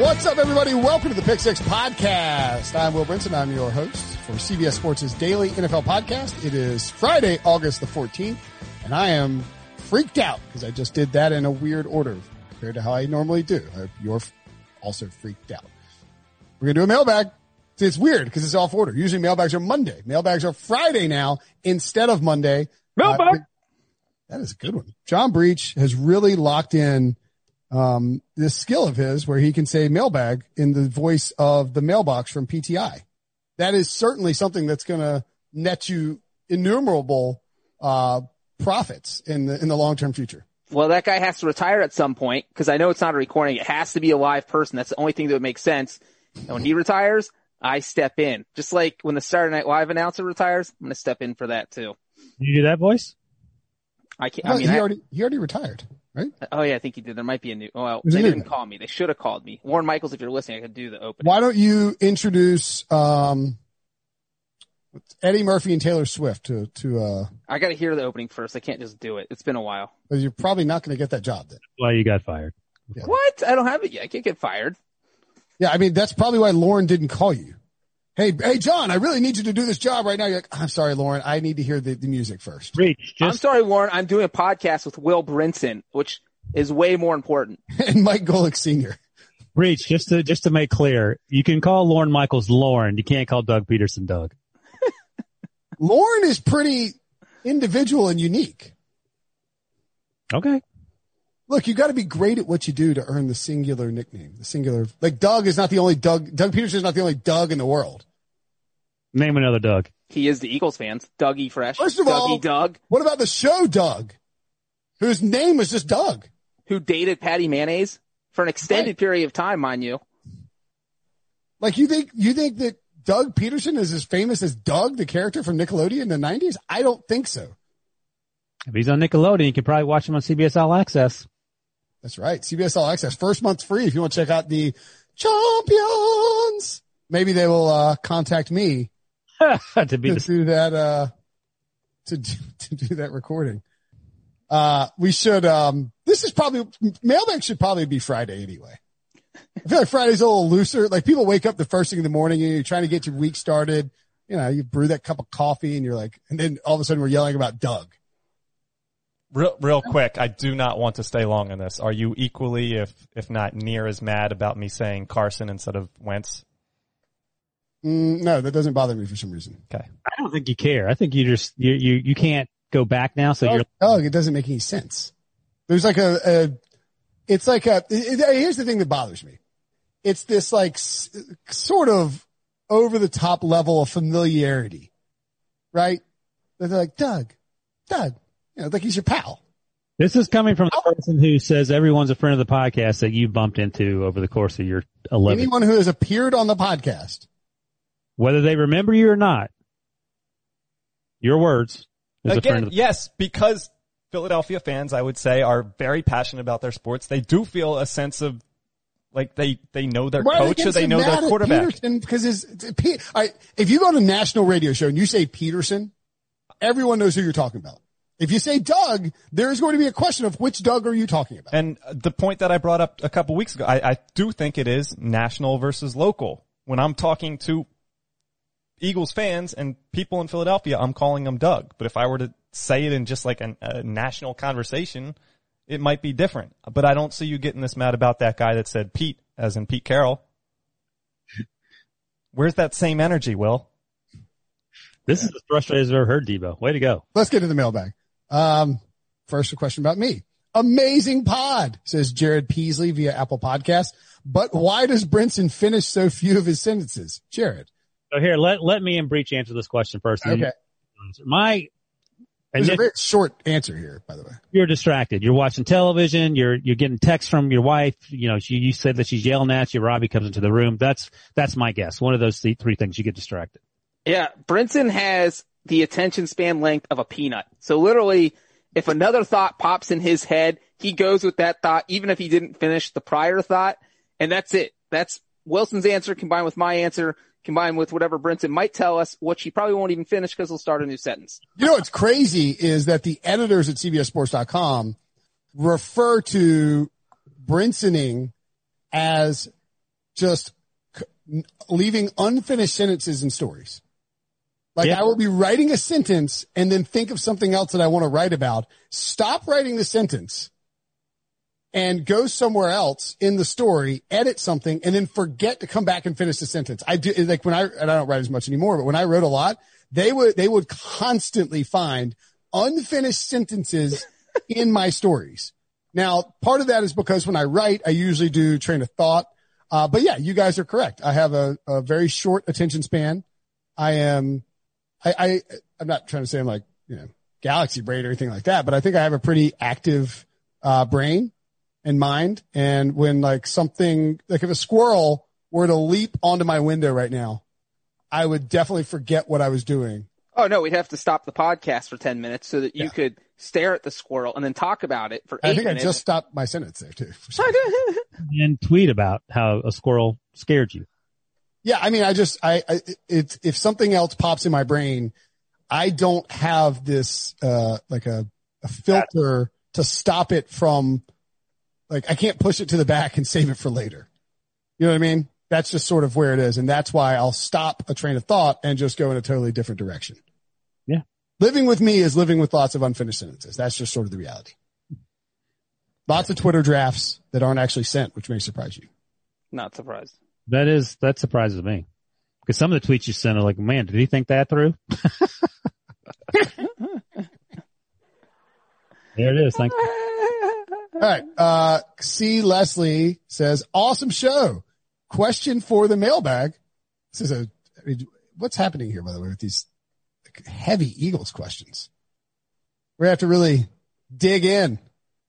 What's up, everybody? Welcome to the Pick Six Podcast. I'm Will Brinson. I'm your host for CBS Sports' daily NFL podcast. It is Friday, August the 14th, and I am freaked out because I just did that in a weird order compared to how I normally do. I hope you're also freaked out. We're going to do a mailbag. See, it's weird because it's off order. Usually mailbags are Monday. Mailbags are Friday now instead of Monday. Mailbag. Uh, that is a good one. John Breech has really locked in um, this skill of his where he can say mailbag in the voice of the mailbox from PTI. That is certainly something that's going to net you innumerable, uh, profits in the, in the long-term future. Well, that guy has to retire at some point because I know it's not a recording. It has to be a live person. That's the only thing that would make sense. And when he retires, I step in. Just like when the Saturday Night Live announcer retires, I'm going to step in for that too. You do that voice? I can't, Well, I mean, he I- already, he already retired, right? oh yeah, I think he did. There might be a new, Oh, well, There's they didn't guy. call me. They should have called me. Lorne Michaels, if you're listening, I could do the opening. Why don't you introduce, um, Eddie Murphy and Taylor Swift to, to, uh, I got to hear the opening first. I can't just do it. It's been a while. you're probably not going to get that job then. Why you got fired? Yeah. What? I don't have it yet. I can't get fired. Yeah, I mean that's probably why Lorne didn't call you. Hey, hey, John, I really need you to do this job right now. You're like, I'm sorry, Lorne, I need to hear the, the music first. Reach. I'm sorry, Lorne. I'm doing a podcast with Will Brinson, which is way more important. and Mike Golic Sr. reach. Just to just to make clear, you can call Lorne Michaels Lorne. You can't call Doug Pederson Doug. Lorne is pretty individual and unique. Okay. Look, you got to be great at what you do to earn the singular nickname. The singular, like Doug is not the only Doug. Doug Pederson is not the only Doug in the world. Name another Doug. He is the Eagles fans. Dougie Fresh. First of Dougie all- Doug, What about the show Doug, whose name was just Doug? who dated Patty Mayonnaise for an extended Right. period of time, mind you. Like you think you think that Doug Pederson is as famous as Doug, the character from Nickelodeon in the '90s? I don't think so. If he's on Nickelodeon, you can probably watch him on CBS All Access. That's right. CBS All Access. First month free if you want to check out the champions. Maybe they will uh, contact me to be to the do that uh, to do, to do that recording. Uh, we should. Um, this is probably mailbag should probably be Friday anyway. I feel like Friday's a little looser. Like people wake up the first thing in the morning and you're trying to get your week started. You know, you brew that cup of coffee and you're like, and then all of a sudden we're yelling about Doug. Real, real quick, I do not want to stay long in this. Are you equally, if if not near as mad about me saying Carson instead of Wentz? Mm, no, that doesn't bother me for some reason. Okay. I don't think you care. I think you just you you you can't go back now. So you're oh, it doesn't make any sense. There's like a, a it's like a, it- it- here's the thing that bothers me. It's this like s- sort of over the top level of familiarity, right? They're like, Doug, Doug, you know, like he's your pal. This is coming from the person who says everyone's a friend of the podcast that you bumped into over the course of your 11. Anyone who has appeared on the podcast. Whether they remember you or not, your words as a friend Again, of the yes, because Philadelphia fans, I would say, are very passionate about their sports. They do feel a sense of like they they know their Why are coach or getting they know their at quarterback. Pederson because his, Pe- all right, if you go on a national radio show and you say Pederson, everyone knows who you're talking about. If you say Doug, there's going to be a question of which Doug are you talking about? And the point that I brought up a couple weeks ago, I, I do think it is national versus local. When I'm talking to Eagles fans and people in Philadelphia, I'm calling them Doug. But if I were to say it in just like an, a national conversation, it might be different. But I don't see you getting this mad about that guy that said Pete, as in Pete Carroll. Where's that same energy, Will? This is as frustrating as I've ever heard, Debo. Way to go. Let's get to the mailbag. Um, first a question about me. Amazing pod, says Jared Peasley via Apple Podcast. But why does Brinson finish so few of his sentences? Jared. So here, let, let me and Breech answer this question first. Okay. answer. My, and There's a very short answer here, by the way. you're distracted. You're watching television. You're, you're getting texts from your wife. You know, she, you said that she's yelling at you. Robbie comes into the room. That's, that's my guess. One of those th- three things you get distracted. Yeah, Brinson has the attention span length of a peanut. So literally, if another thought pops in his head, he goes with that thought, even if he didn't finish the prior thought, and that's it. That's Wilson's answer combined with my answer, combined with whatever Brinson might tell us, which he probably won't even finish because he'll start a new sentence. You know what's crazy is that the editors at CBSSports.com refer to Brinsoning as just leaving unfinished sentences and stories. Like Yeah. I will be writing a sentence and then think of something else that I want to write about. Stop writing the sentence and go somewhere else in the story, edit something, and then forget to come back and finish the sentence. I do like when I and I don't write as much anymore, but when I wrote a lot, they would they would constantly find unfinished sentences in my stories. Now, part of that is because when I write, I usually do train of thought. Uh, but yeah, you guys are correct. I have a, a very short attention span. I am, I, I, I'm not trying to say I'm like, you know, galaxy brain or anything like that, but I think I have a pretty active, uh, brain and mind. And when like something, like if a squirrel were to leap onto my window right now, I would definitely forget what I was doing. Oh no, we'd have to stop the podcast for 10 minutes so that you Yeah. could stare at the squirrel and then talk about it for I eight think I just stopped my sentence there too. And tweet about how a squirrel scared you. Yeah, I mean, I just, I, I it's if something else pops in my brain, I don't have this, uh, like a, a filter to stop it from, like, I can't push it to the back and save it for later. You know what I mean? That's just sort of where it is. And that's why I'll stop a train of thought and just go in a totally different direction. Yeah. Living with me is living with lots of unfinished sentences. That's just sort of the reality. Lots of Twitter drafts that aren't actually sent, which may surprise you. Not surprised. That is, that surprises me. Because some of the tweets you sent are like, man, did he think that through? there it is. Thank you. All right. Uh, C. Leslie says, awesome show. Question for the mailbag. This is a, I mean, what's happening here, by the way, with these heavy Eagles questions? To have to really dig in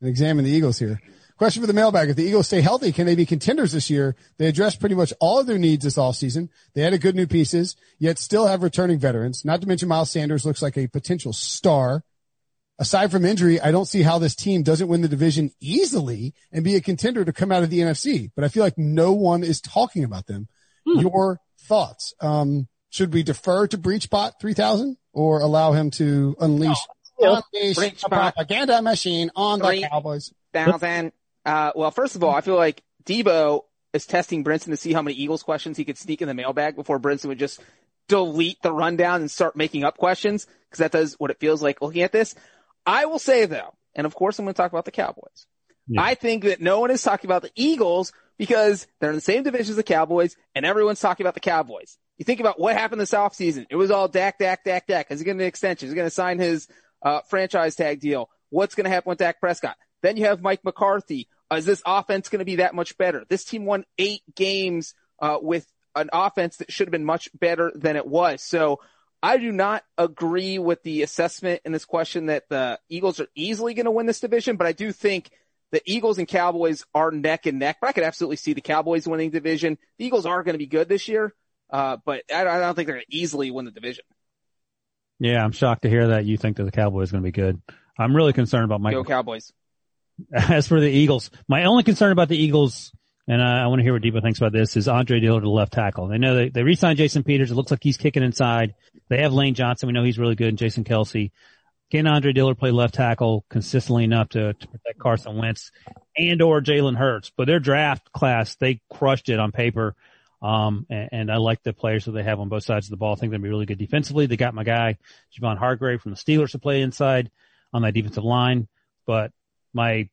and examine the Eagles here. Question for the mailbag. If the Eagles stay healthy, can they be contenders this year? They addressed pretty much all of their needs this offseason. They added good new pieces, yet still have returning veterans. Not to mention Miles Sanders looks like a potential star aside from injury, I don't see how this team doesn't win the division easily and be a contender to come out of the NFC. But I feel like no one is talking about them. Your thoughts? Um, should we defer to Breechbot 3000 or allow him to unleash, unleash a propaganda machine on the Cowboys? Thousand. Uh, well, first of all, I feel like Debo is testing Brinson to see how many Eagles questions he could sneak in the mailbag before Brinson would just delete the rundown and start making up questions because that does what it feels like looking at this. I will say though, and of course I'm going to talk about the Cowboys. Yeah. I think that no one is talking about the Eagles because they're in the same division as the Cowboys and everyone's talking about the Cowboys. You think about what happened this offseason. It was all Dak, Dak, Dak, Dak. Is he getting an extension? Is he going to sign his uh, franchise tag deal? What's going to happen with Dak Prescott? Then you have Mike McCarthy. Uh, is this offense going to be that much better? This team won eight games uh, with an offense that should have been much better than it was. So I do not agree with the assessment in this question that the Eagles are easily going to win this division, but I do think the Eagles and Cowboys are neck and neck. But I could absolutely see the Cowboys winning division. The Eagles are going to be good this year, uh, but I, I don't think they're going to easily win the division. Yeah, I'm shocked to hear that you think that the Cowboys are going to be good. I'm really concerned about Mike. Go Cowboys. As for the Eagles, my only concern about the Eagles, and I, I want to hear what Debo thinks about this, is Andre Dillard, the left tackle. They know they, they re-signed Jason Peters. It looks like he's kicking inside. They have Lane Johnson. We know he's really good, and Jason Kelce. can Andre Dillard play left tackle consistently enough to, to protect Carson Wentz and or Jalen Hurts? But their draft class, they crushed it on paper. Um, and, and, I like the players that they have on both sides of the ball. I think they'll be really good defensively. They got my guy, Javon Hargrave from the Steelers to play inside on that defensive line. But my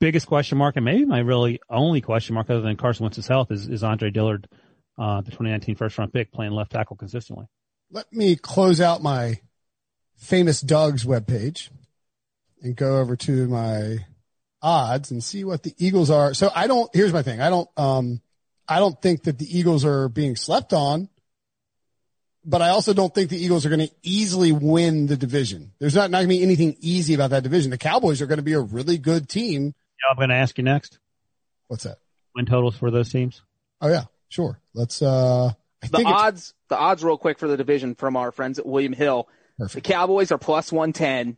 biggest question mark and maybe my really only question mark other than Carson Wentz's health is, is Andre Dillard, uh, the 2019 first round pick playing left tackle consistently. Let me close out my famous Doug's webpage and go over to my odds and see what the Eagles are. So I don't, here's my thing. I don't, um, I don't think that the Eagles are being slept on, but I also don't think the Eagles are going to easily win the division. There's not, not going to be anything easy about that division. The Cowboys are going to be a really good team. Yeah, I'm going to ask you next. What's that? Win totals for those teams. Oh yeah, sure. Let's, uh, I the odds, the odds real quick for the division from our friends at William Hill. Perfect. The Cowboys are plus 110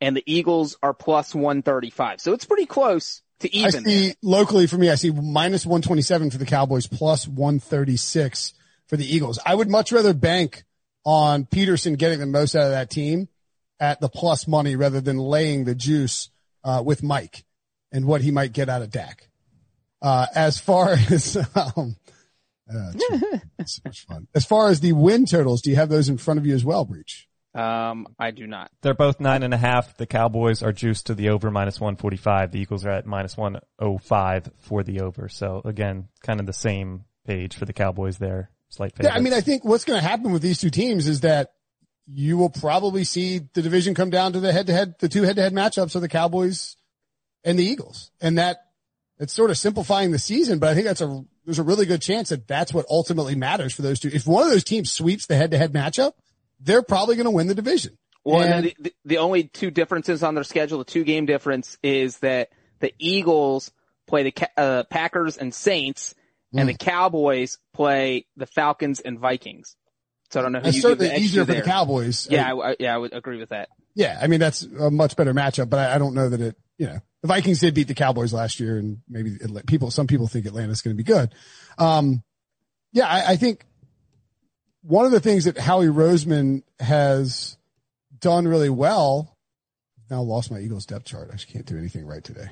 and the Eagles are plus 135. So it's pretty close to even. I see locally for me, I see minus 127 for the Cowboys, plus 136 for the Eagles. I would much rather bank on Pederson getting the most out of that team at the plus money rather than laying the juice uh, with Mike and what he might get out of Dak. Uh, as far as, um, uh, so much fun. As far as the win totals, do you have those in front of you as well, Breech? Um, I do not. They're both nine and a half. The Cowboys are juiced to the over minus 145. The Eagles are at minus 105 for the over. So again, kind of the same page for the Cowboys there. Slight favorites. Yeah, I mean, I think what's going to happen with these two teams is that you will probably see the division come down to the head to head, the two head to head matchups of the Cowboys and the Eagles. And that it's sort of simplifying the season, but I think that's a, there's a really good chance that that's what ultimately matters for those two. If one of those teams sweeps the head to head matchup, they're probably going to win the division. Well, and, the, the, the only two differences on their schedule, the two game difference is that the Eagles play the uh, Packers and Saints, mm. and the Cowboys play the Falcons and Vikings. So I don't know who it's you certainly the easier for there. the Cowboys. Yeah, I, I, yeah, I would agree with that. Yeah, I mean that's a much better matchup, but I, I don't know that it. You know, the Vikings did beat the Cowboys last year, and maybe it, people, some people think Atlanta's going to be good. Um, yeah, I, I think one of the things that Howie Roseman has done really well. Now lost my Eagles depth chart. I just can't do anything right today.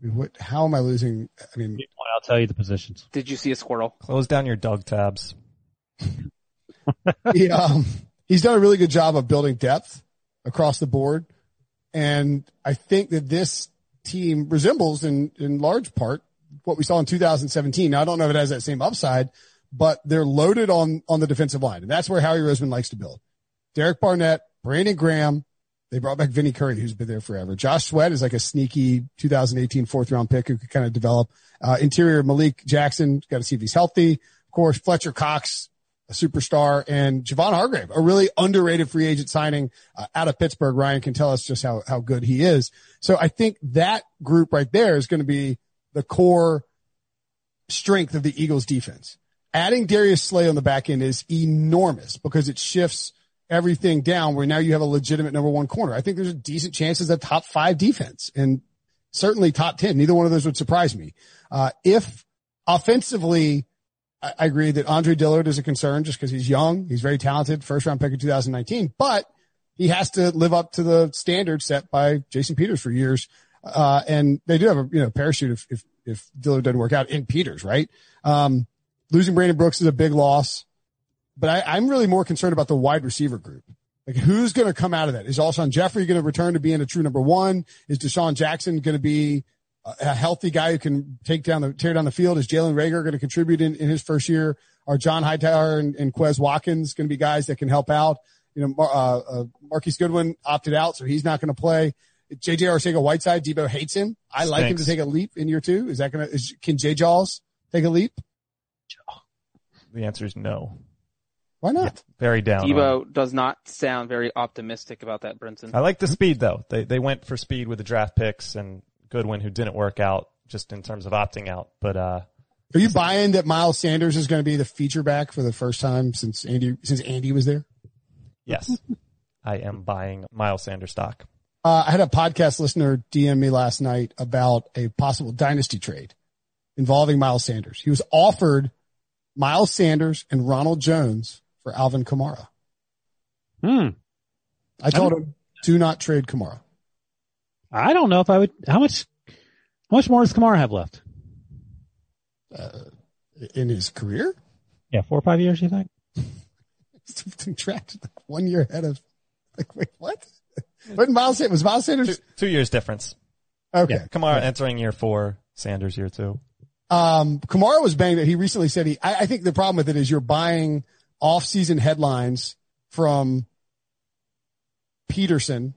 I mean, what? How am I losing? I mean, I'll tell you the positions. Did you see a squirrel? Close down your Doug tabs. he, um, he's done a really good job of building depth across the board, and I think that this team resembles in in large part what we saw in 2017. Now I don't know if it has that same upside, but they're loaded on, on the defensive line. And that's where Howie Roseman likes to build. Derek Barnett, Brandon Graham. They brought back Vinny Curry, who's been there forever. Josh Sweat is like a sneaky 2018 fourth round pick who could kind of develop. Uh, interior Malik Jackson, got to see if he's healthy. Of course, Fletcher Cox, a superstar, and Javon Hargrave, a really underrated free agent signing uh, out of Pittsburgh. Ryan can tell us just how, how good he is. So I think that group right there is going to be the core strength of the Eagles defense adding Darius Slay on the back end is enormous because it shifts everything down where now you have a legitimate number one corner. I think there's a decent chances a top five defense and certainly top 10. Neither one of those would surprise me. Uh, if offensively, I, I agree that Andre Dillard is a concern just because he's young. He's very talented, first round pick in 2019, but he has to live up to the standard set by Jason Peters for years. Uh, and they do have a, you know, parachute if, if, if Dillard doesn't work out in Peters, right? Um, losing Brandon Brooks is a big loss, but I, I'm really more concerned about the wide receiver group. Like who's going to come out of that? Is Alshon Jeffery going to return to being a true number one? Is DeSean Jackson going to be a healthy guy who can take down the tear down the field? Is Jalen Reagor going to contribute in, in his first year? Are John Hightower and, and Quez Watkins going to be guys that can help out? You know, uh, uh, Marquise Goodwin opted out, so he's not going to play. JJ Arcega Whiteside, Debo hates him. I like him to take a leap in year two. Is that going to, can J Jaws take a leap? The answer is no. Why not? Very down. Debo on. does not sound very optimistic about that, Brinson. I like the speed though. They they went for speed with the draft picks and Goodwin who didn't work out just in terms of opting out. But uh Are you buying that Miles Sanders is going to be the feature back for the first time since Andy since Andy was there? Yes. I am buying Miles Sanders stock. Uh, I had a podcast listener DM me last night about a possible dynasty trade involving Miles Sanders. He was offered Miles Sanders and Ronald Jones for Alvin Kamara. Hmm. I told him, do not trade Kamara. I don't know if I would. How much? How much more does Kamara have left? In his career? Yeah, four or five years. You think? He's drafted one year ahead of, like, wait, what? What Miles, was Miles Sanders? two years difference. Okay. Kamara entering year four, Sanders year two. Um, Kamara was banged. That he recently said he, I, I think the problem with it is you're buying off season headlines from Pederson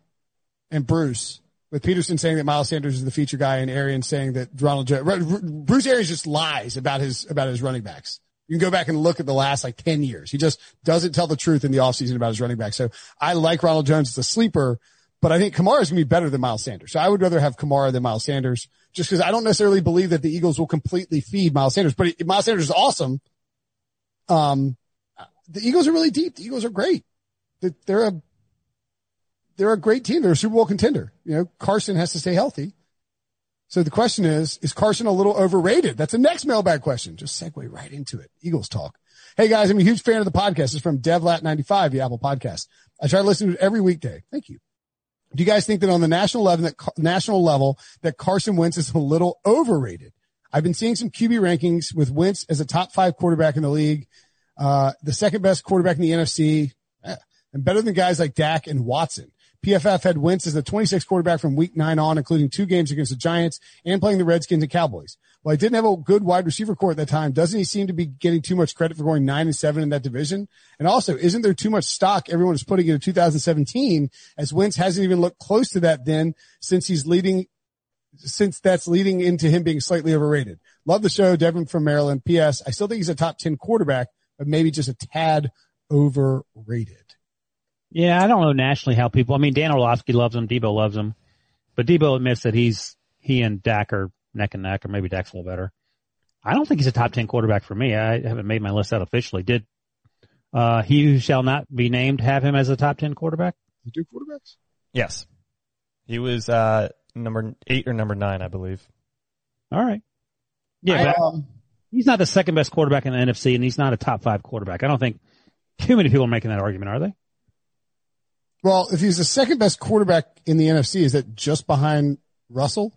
and Bruce with Pederson saying that Miles Sanders is the feature guy and Arians saying that Ronald Jones, Bruce Arians just lies about his, about his running backs. You can go back and look at the last like 10 years. He just doesn't tell the truth in the offseason about his running back. So I like Ronald Jones as a sleeper, but I think Kamara is going to be better than Miles Sanders. So I would rather have Kamara than Miles Sanders just because I don't necessarily believe that the Eagles will completely feed Miles Sanders, but Miles Sanders is awesome. Um, the Eagles are really deep. The Eagles are great. They're, a, they're a great team. They're a Super Bowl contender. You know, Carson has to stay healthy. So the question is, is Carson a little overrated? That's the next mailbag question. Just segue right into it. Eagles talk. Hey guys, I'm a huge fan of the podcast. It's from DevLat95, the Apple podcast. I try to listen to it every weekday. Thank you. Do you guys think that on the national level, that national level, that Carson Wentz is a little overrated? I've been seeing some QB rankings with Wentz as a top five quarterback in the league, uh, the second best quarterback in the NFC, eh, and better than guys like Dak and Watson. PFF had Wentz as the 26th quarterback from week nine on, including two games against the Giants and playing the Redskins and Cowboys. While he didn't have a good wide receiver core at that time, doesn't he seem to be getting too much credit for going nine and seven in that division? And also, isn't there too much stock everyone is putting into 2017 as Wentz hasn't even looked close to that then since he's leading, since that's leading into him being slightly overrated. Love the show. Devin from Maryland. P.S. I still think he's a top 10 quarterback, maybe just a tad overrated. Yeah, I don't know nationally how people. I mean, Dan Orlovsky loves him, Debo loves him, but Debo admits that he's he and Dak are neck and neck, or maybe Dak's a little better. I don't think he's a top ten quarterback for me. I haven't made my list out officially. Did uh, he who shall not be named have him as a top ten quarterback? You do quarterbacks? Yes. He was, uh, number eight or number nine, I believe. All right. Yeah, I, but um, he's not the second best quarterback in the NFC, and he's not a top five quarterback. I don't think too many people are making that argument, are they? well, if he's the second best quarterback in the NFC, is that just behind Russell?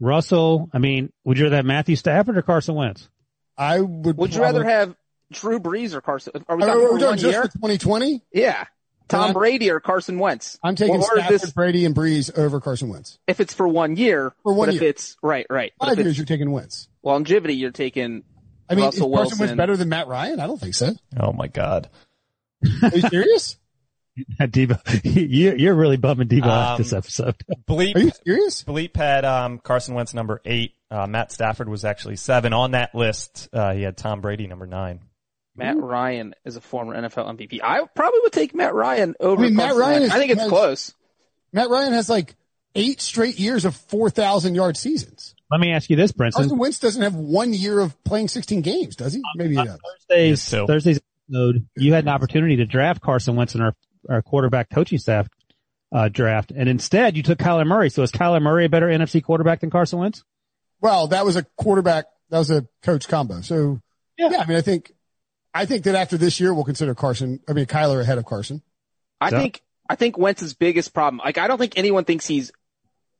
Russell, I mean, would you rather have Matthew Stafford or Carson Wentz? I would. Would you rather have Drew Brees or Carson? Are we Are talking we for doing one just year? for 2020? Yeah. Tom I'm- Brady or Carson Wentz? I'm taking Or Stafford, this Brady, and Brees over Carson Wentz. if it's for one year. For one but if year. it's right, right. But Five if years, it's you're taking Wentz. longevity, you're taking. I mean, Russell is Carson Wentz better than Matt Ryan? I don't think so. Oh my God. Are you serious? Debo, you, you're really bumming Debo out Um, this episode. Bleep, Are you serious? Bleep had, um, Carson Wentz number eight. Uh, Matt Stafford was actually seven on that list. Uh, he had Tom Brady number nine. Matt Ryan is a former NFL MVP. I probably would take Matt Ryan over. I mean, Matt Ryan is- I think it's has- close. Matt Ryan has like eight straight years of 4,000 yard seasons. Let me ask you this, Brinson. Carson Wentz doesn't have one year of playing 16 games, does he? Maybe he On does. Thursday's Yes, so. Thursday's episode, you had an opportunity to draft Carson Wentz in our, our quarterback coaching staff uh, draft, and instead you took Kyler Murray. So is Kyler Murray a better NFC quarterback than Carson Wentz? Well, that was a quarterback. That was a coach combo. So Yeah. yeah, I mean, I think, I think that after this year, we'll consider Carson, I mean, Kyler ahead of Carson. I So- think I think Wentz's biggest problem. Like I don't think anyone thinks he's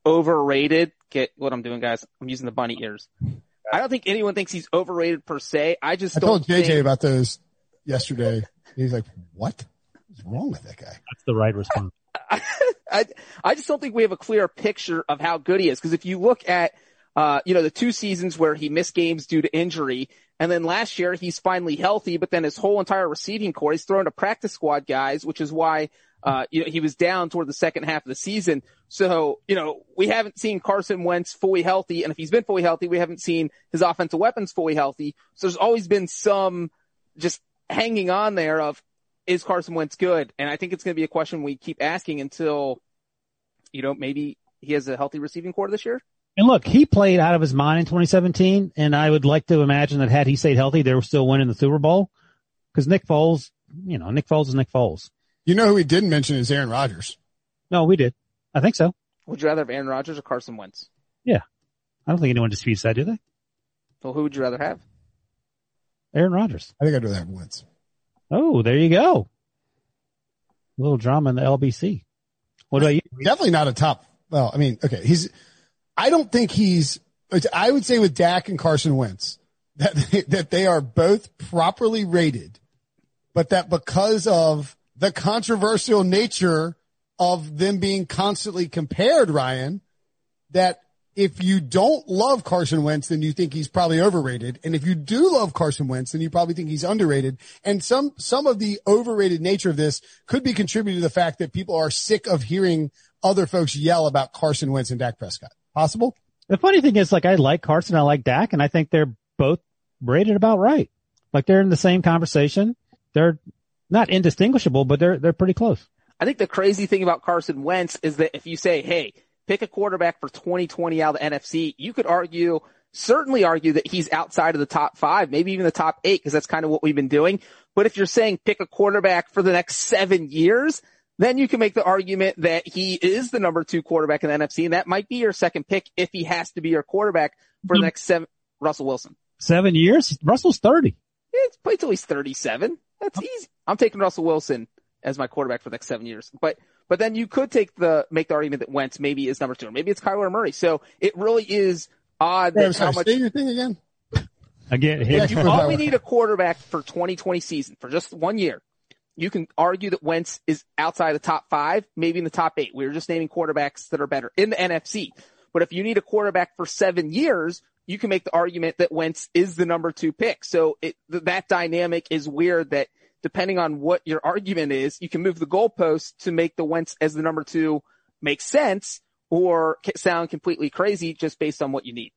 overrated. Get what I'm doing, guys. I'm using the bunny ears. I don't think anyone thinks he's overrated per se. I just I don't told JJ think- about those yesterday. He's like. What's wrong with that guy? That's the right response. I, I just don't think we have a clear picture of how good he is. Because if you look at, uh, you know, the two seasons where he missed games due to injury, and then last year he's finally healthy, but then his whole entire receiving core, he's thrown to practice squad guys, which is why, uh, you know, he was down toward the second half of the season. So, you know, we haven't seen Carson Wentz fully healthy. And if he's been fully healthy, we haven't seen his offensive weapons fully healthy. So there's always been some just hanging on there of, is Carson Wentz good? And I think it's going to be a question we keep asking until, you know, maybe he has a healthy receiving core this year. And look, he played out of his mind in 2017, and I would like to imagine that had he stayed healthy, they were still winning the Super Bowl. Because Nick Foles, you know, Nick Foles is Nick Foles. You know who he didn't mention is Aaron Rodgers. No, we did. I think so. Would you rather have Aaron Rodgers or Carson Wentz? Yeah, I don't think anyone disputes that, do they? Well, who would you rather have? Aaron Rodgers. I think I'd rather have Wentz. Oh, there you go. little drama in the LBC. What about you? Definitely not a top. Well, I mean, okay, he's. I don't think he's. I would say with Dak and Carson Wentz that that they are both properly rated, but that because of the controversial nature of them being constantly compared, Ryan, that if you don't love Carson Wentz, then you think he's probably overrated. And if you do love Carson Wentz, then you probably think he's underrated. And some, some of the overrated nature of this could be contributed to the fact that people are sick of hearing other folks yell about Carson Wentz and Dak Prescott. Possible? The funny thing is, like, I like Carson, I like Dak, and I think they're both rated about right. Like, they're in the same conversation. They're not indistinguishable, but they're, they're pretty close. I think the crazy thing about Carson Wentz is that if you say, hey, pick a quarterback for 2020 out of the NFC, you could argue, certainly argue that he's outside of the top five, maybe even the top eight, because that's kind of what we've been doing. But if you're saying pick a quarterback for the next seven years, then you can make the argument that he is the number two quarterback in the NFC, and that might be your second pick if he has to be your quarterback for the hmm. next seven. Russell Wilson. Seven years? Russell's 30. It's played till he's 37. That's easy. I'm taking Russell Wilson as my quarterback for the next seven years. But but then you could take the make the argument that Wentz maybe is number two, or maybe it's Kyler Murray. So it really is odd that sorry, how much. Say your thing again. Again, If you only need a quarterback for 2020 season for just one year, you can argue that Wentz is outside the top five, maybe in the top eight. We were just naming quarterbacks that are better in the NFC. But if you need a quarterback for seven years, you can make the argument that Wentz is the number two pick. So it, that dynamic is weird that depending on what your argument is, you can move the goalpost to make the Wentz as the number two make sense or sound completely crazy just based on what you need.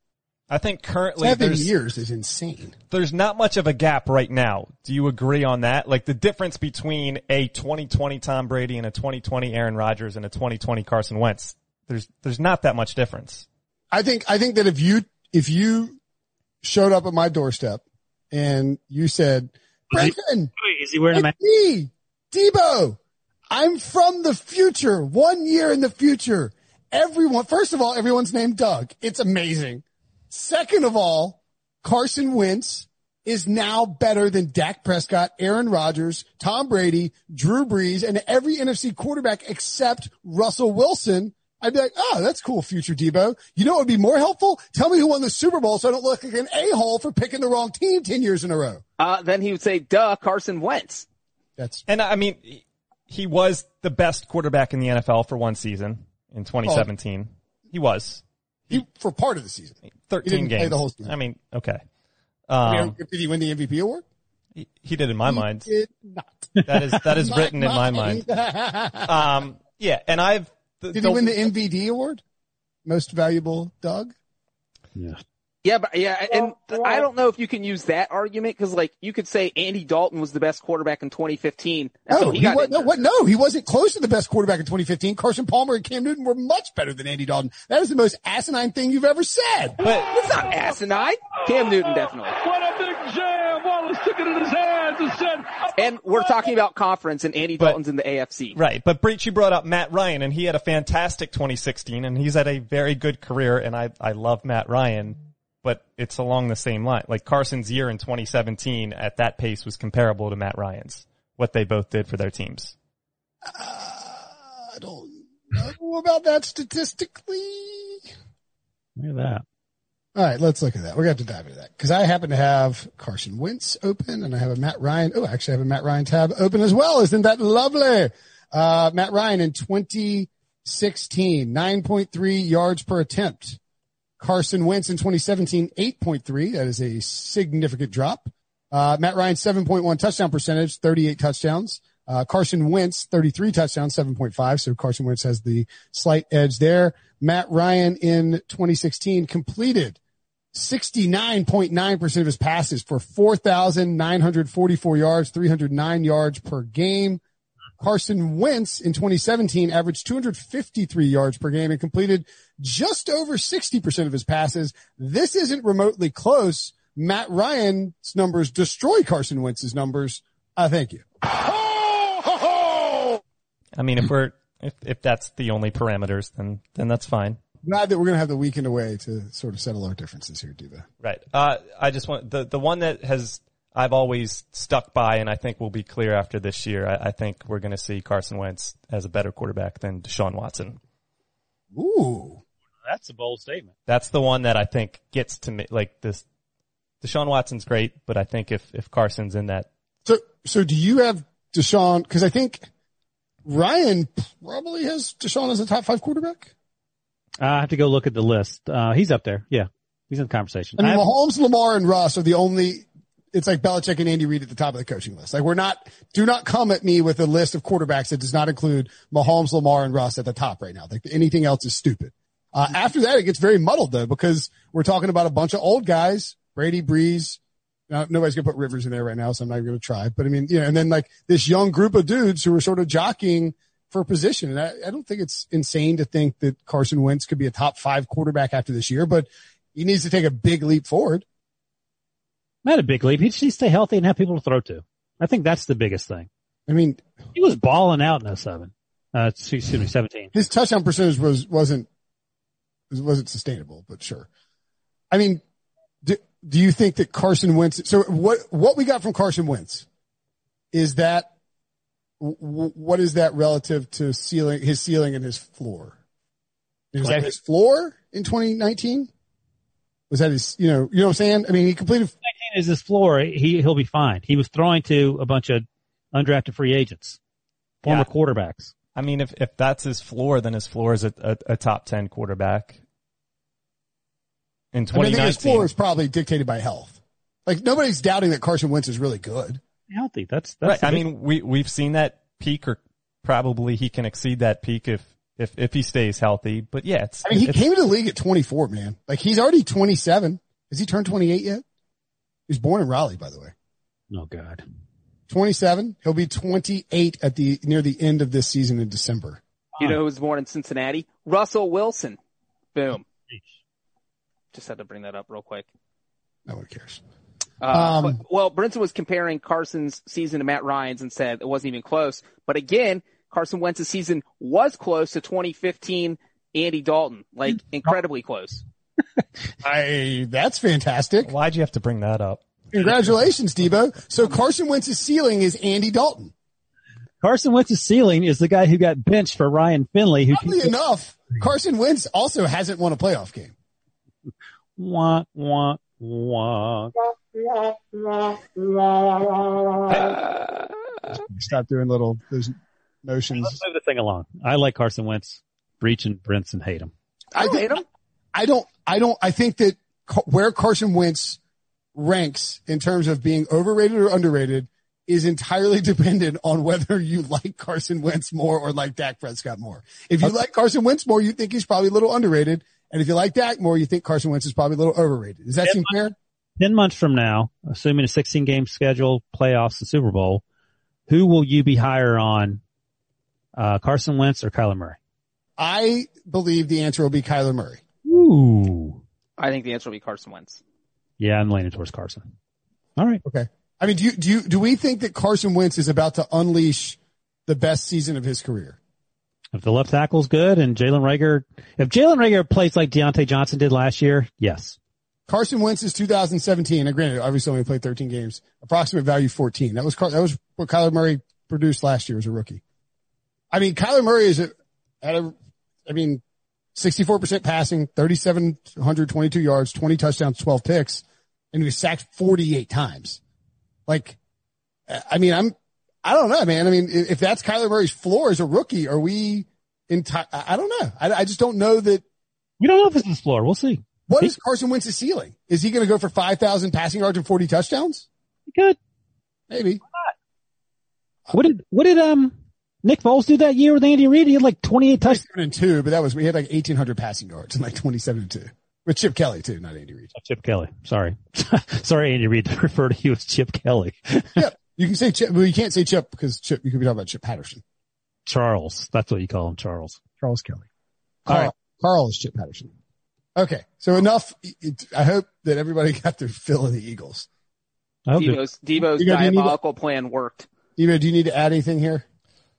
I think currently Seven there's, years is insane. there's not much of a gap right now. Do you agree on that? Like the difference between a 2020 Tom Brady and a 2020 Aaron Rodgers and a 2020 Carson Wentz, there's, there's not that much difference. I think I think that if you if you showed up at my doorstep and you said, Brenton, is he wearing a mask? it's me, Debo, I'm from the future, one year in the future. Everyone, first of all, everyone's named Doug. It's amazing. Second of all, Carson Wentz is now better than Dak Prescott, Aaron Rodgers, Tom Brady, Drew Brees, and every NFC quarterback except Russell Wilson. I'd be like, oh, that's cool, future Debo. You know what would be more helpful? Tell me who won the Super Bowl so I don't look like an a-hole for picking the wrong team 10 years in a row. Uh, then he would say, duh, Carson Wentz. That's And I mean, he was the best quarterback in the NFL for one season in 2017. He was he, for part of the season. 13 didn't play games. the whole season. I mean, okay. I Um, mean, did he win the MVP award? he, he did in my mind. Did not. That is, that is written in my mind. Um, yeah. And I've, the, Did the- he win the MVD award? Most valuable dog? Yeah. Yeah, but yeah, and th- I don't know if you can use that argument because, like, you could say Andy Dalton was the best quarterback in 2015. No, until he, got was, no, what, no, he wasn't close to the best quarterback in 2015. Carson Palmer and Cam Newton were much better than Andy Dalton. That is the most asinine thing you've ever said. but It's not asinine. Cam Newton definitely. What a big jam! Wallace took it in his hands and said, oh, And we're talking about conference, and Andy But- Dalton's in the AFC. Right, but Breech, you brought up Matt Ryan, and he had a fantastic 2016, and he's had a very good career, and I I love Matt Ryan, but it's along the same line. Like Carson's year in 2017 at that pace was comparable to Matt Ryan's. What they both did for their teams. I don't know about that statistically. Look at that. All right, let's look at that. We're going to have to dive into that because I happen to have Carson Wentz open and I have a Matt Ryan. Oh, actually, I have a Matt Ryan tab open as well. Isn't that lovely? Uh, Matt Ryan in 2016, 9.3 yards per attempt. Carson Wentz in 2017, 8.3. That is a significant drop. Uh, Matt Ryan, 7.1 touchdown percentage, 38 touchdowns. Uh, Carson Wentz, 33 touchdowns, 7.5. So Carson Wentz has the slight edge there. Matt Ryan in 2016 completed 69.9% of his passes for 4,944 yards, 309 yards per game. Carson Wentz in 2017 averaged 253 yards per game and completed just over 60% of his passes. This isn't remotely close. Matt Ryan's numbers destroy Carson Wentz's numbers. Uh, thank you. I mean, if we're if if that's the only parameters, then then that's fine. Glad that we're going to have the weekend away to sort of settle our differences here, Debo. Right. Uh, I just want the the one that has I've always stuck by, and I think we'll be clear after this year. I, I think we're going to see Carson Wentz as a better quarterback than Deshaun Watson. Ooh. That's a bold statement. That's the one that I think gets to me. Like this, Deshaun Watson's great, but I think if if Carson's in that, So, so do you have Deshaun? Cause I think Ryan probably has Deshaun as a top five quarterback. I have to go look at the list. Uh, he's up there. Yeah. He's in the conversation. I mean, I- Mahomes, Lamar, and Russ are the only. It's like Belichick and Andy Reid at the top of the coaching list. Like we're not. Do not come at me with a list of quarterbacks that does not include Mahomes, Lamar, and Russ at the top right now. Like anything else is stupid. Uh, after that, it gets very muddled though because we're talking about a bunch of old guys: Brady, Brees. Now, nobody's gonna put Rivers in there right now, so I'm not even gonna try. But I mean, you know, and then like this young group of dudes who are sort of jockeying for position. And I, I don't think it's insane to think that Carson Wentz could be a top five quarterback after this year, but he needs to take a big leap forward. Not a big leap. He just needs to stay healthy and have people to throw to. I think that's the biggest thing. I mean, He was balling out in 07. Uh, excuse me, 17. his touchdown percentage was wasn't wasn't sustainable, but sure. I mean, do, do you think that Carson Wentz? So what what we got from Carson Wentz is that w- what is that relative to ceiling his ceiling and his floor? Was that his floor in 2019? Was that his you know you know what I'm saying? I mean, he completed Is his floor? He he'll be fine. He was throwing to a bunch of undrafted free agents, former Yeah. quarterbacks. I mean, if if that's his floor, then his floor is a, a, a top ten quarterback. In I mean, I think his floor is probably dictated by health. Like nobody's doubting that Carson Wentz is really good. Healthy. That's that's. right? I mean, we we've seen that peak, or probably he can exceed that peak if if if he stays healthy. But yeah, it's I mean, he it's- came to the league at 24, man. Like he's already 27. Has he turned 28 yet? He was born in Raleigh, by the way. oh god. 27. He'll be 28 at the near the end of this season in December. You know who was born in Cincinnati? Russell Wilson. Boom. Just had to bring that up real quick. No one cares. Uh, Um, but- well, Brinson was comparing Carson's season to Matt Ryan's and said it wasn't even close. But again, Carson Wentz's season was close to 2015 Andy Dalton, like incredibly close. I that's fantastic. Why'd you have to bring that up? Congratulations, Debo. So Carson Wentz's ceiling is Andy Dalton. Carson Wentz's ceiling is the guy who got benched for Ryan Finley, who Oddly can enough, Carson Wentz also hasn't won a playoff game. wah wah wah. Stop doing little those motions. Let's move the thing along. I like Carson Wentz. Breech and Brinson hate him. I don't hate him. I don't, I don't, I think that where Carson Wentz ranks in terms of being overrated or underrated is entirely dependent on whether you like Carson Wentz more or like Dak Prescott more. If you like Carson Wentz more, you think he's probably a little underrated. And if you like Dak more, you think Carson Wentz is probably a little overrated. Does that seem fair? 10 months from now, assuming a 16 game schedule, playoffs and Super Bowl, who will you be higher on, uh, Carson Wentz or Kyler Murray? I believe the answer will be Kyler Murray. Ooh. I think the answer will be Carson Wentz. Yeah, I'm leaning towards Carson. All right. Okay. I mean, do you, do you, do we think that Carson Wentz is about to unleash the best season of his career? If the left tackle's good and Jalen Reagor, if Jalen Reagor plays like Diontae Johnson did last year, yes. Carson Wentz is 2017. Now, granted, obviously only played 13 games. Approximate value 14. That was Car- that was what Kyler Murray produced last year as a rookie. I mean, Kyler Murray is a, at a, I mean, 64% passing, 3,722 yards, 20 touchdowns, 12 picks, and he was sacked 48 times. Like, I mean, I'm, I don't know, man. I mean, if that's Kyler Murray's floor as a rookie, are we in I I don't know. I, I just don't know that We don't know if it's his floor. We'll see. what is Carson Wentz's ceiling? Is he going to go for 5,000 passing yards and 40 touchdowns? He could. Maybe. What did, what did, um, Nick Foles do that year with Andy Reid? He had like 28 touchdowns. 27 and two, but that was, we had like 1,800 passing yards and like 27 and two. With Chip Kelly too, not Andy Reid. Oh, Chip Kelly. Sorry. Sorry, Andy Reid, to refer to you as Chip Kelly. Chip. You can say Chip, well, you can't say Chip because Chip, you could be talking about Chip Patterson. Charles. That's what you call him, Charles. Charles Kelly. All Carl, right. Carl is Chip Patterson. Okay. So enough. It, I hope that everybody got their fill of the Eagles. I hope that- Debo's, Debo's You got- you need to- diabolical plan worked. Eva, do you need to add anything here?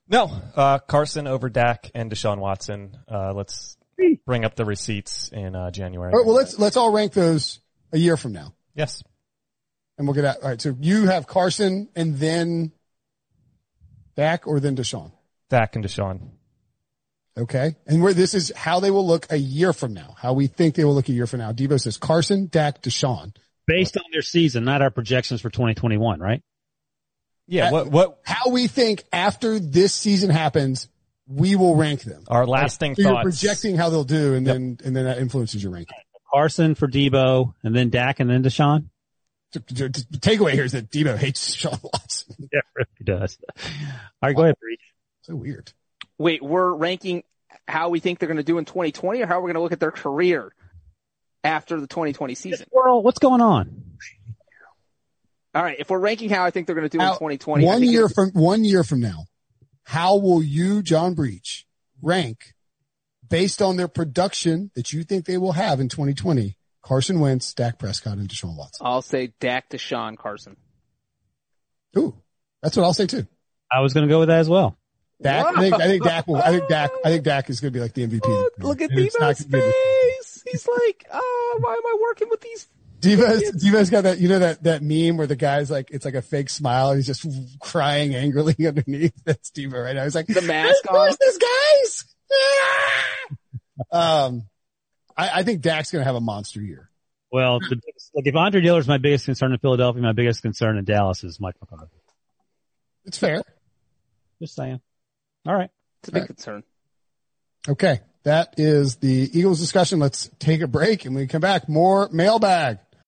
No, uh, Carson over Dak and Deshaun Watson. Uh, let's bring up the receipts in uh, January. All right, well, let's, let's all rank those a year from now. yes. and we'll get out. All right. So you have Carson and then Dak or then Deshaun. Dak and Deshaun. Okay. And where this is how they will look a year from now, how we think they will look a year from now. Debo says Carson, Dak, Deshaun. Based on their season, not our projections for 2021, right? Yeah. What, what, How we think after this season happens, we will rank them. our lasting So you're projecting how they'll do and then, and then that influences your ranking. Carson for Debo, and then Dak, and then Deshaun. The takeaway here is that Debo hates Deshaun Watson. Yeah, he does. All right, go ahead, Breech. So weird. Wait, we're ranking how we think they're going to do in 2020 or how we're going to look at their career after the 2020 season? World, what's going on? All right. If we're ranking how I think they're going to do in 2020, One year from one year from now, how will you, John Breech, rank based on their production that you think they will have in 2020? Carson Wentz, Dak Prescott, and Deshaun Watson. I'll say Dak Deshaun Carson. Ooh, that's what I'll say too. I was going to go with that as well. Dak, I think, I think Dak will, I think Dak, I think Dak is going to be like the MVP. Oh, look at And it's Debo's gonna be the- face. He's like, oh, why am I working with these? Debo's, Debo's got that, you know, that, that meme where the guy's like, it's like a fake smile. He's just crying angrily underneath. That's Devo right now. He's like, The mask on. Where's this guys? um, I, I think Dak's going to have a monster year. Well, the, like if Andre Dillard is my biggest concern in Philadelphia, my biggest concern in Dallas is Mike McCarthy. It's fair. Just saying. All right. It's a big Right. concern. Okay. That is the Eagles discussion. Let's take a break and when we come back, more mailbag.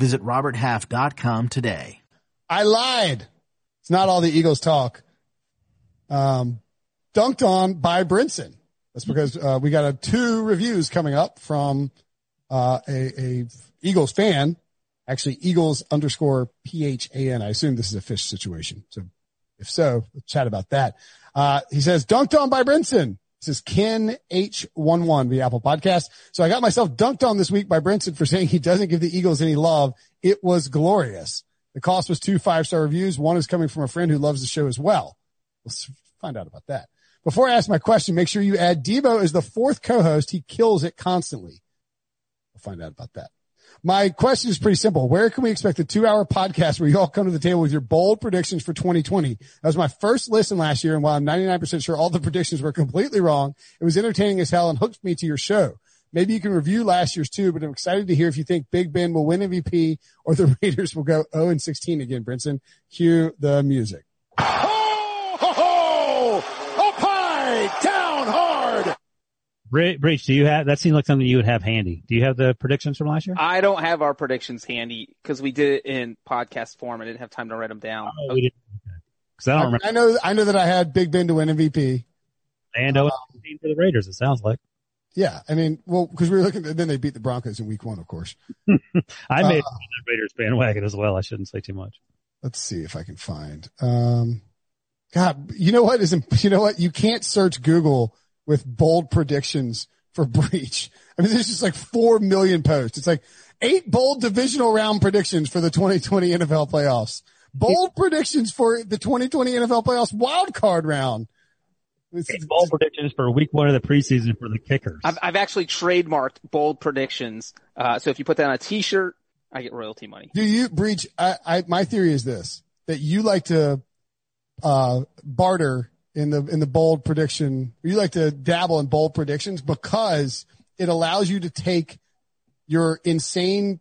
Visit roberthalf.com today. I lied. It's not all the Eagles talk. Um, dunked on by Brinson. That's because uh, we got a two reviews coming up from uh, a, a Eagles fan, actually Eagles underscore P H A N. I assume this is a fish situation. So if so, let's chat about that. Uh, he says dunked on by Brinson. This is Ken H11 the Apple podcast. So I got myself dunked on this week by Brinson for saying he doesn't give the Eagles any love. It was glorious. The cost was two five star reviews. One is coming from a friend who loves the show as well. Let's find out about that. Before I ask my question, make sure you add Debo as the fourth co-host. He kills it constantly. We'll find out about that. My question is pretty simple. Where can we expect a two hour podcast where you all come to the table with your bold predictions for 2020? That was my first listen last year. And while I'm 99% sure all the predictions were completely wrong, it was entertaining as hell and hooked me to your show. Maybe you can review last year's too, but I'm excited to hear if you think Big Ben will win MVP or the Raiders will go 0 and 16 again, Brinson. Cue the music. Ho, ho, ho! Up high, down hard! Bre- Breech, do you have, that seems like something you would have handy. Do you have the predictions from last year? I don't have our predictions handy because we did it in podcast form. I didn't have time to write them down. Oh, we didn't. Cause I don't remember. I know, I know that I had Big Ben to win MVP. And oh, for the Raiders, it sounds like. Yeah. I mean, well, cause we were looking, then they beat the Broncos in week one, of course. I made Uh, the Raiders bandwagon as well. I shouldn't say too much. Let's see if I can find. Um, God, you know what is? You know what? You can't search Google with bold predictions for Breech. I mean, there's just like four million posts. It's like eight bold divisional round predictions for the 2020 NFL playoffs. Bold predictions for the 2020 NFL playoffs wild card round. It's- Ball predictions for week one of the preseason for the kickers. I've, I've actually trademarked bold predictions. Uh, so if you put that on a t-shirt, I get royalty money. Do you Breech? I, I, my theory is this, that you like to, uh, barter in the, in the bold prediction. You like to dabble in bold predictions because it allows you to take your insane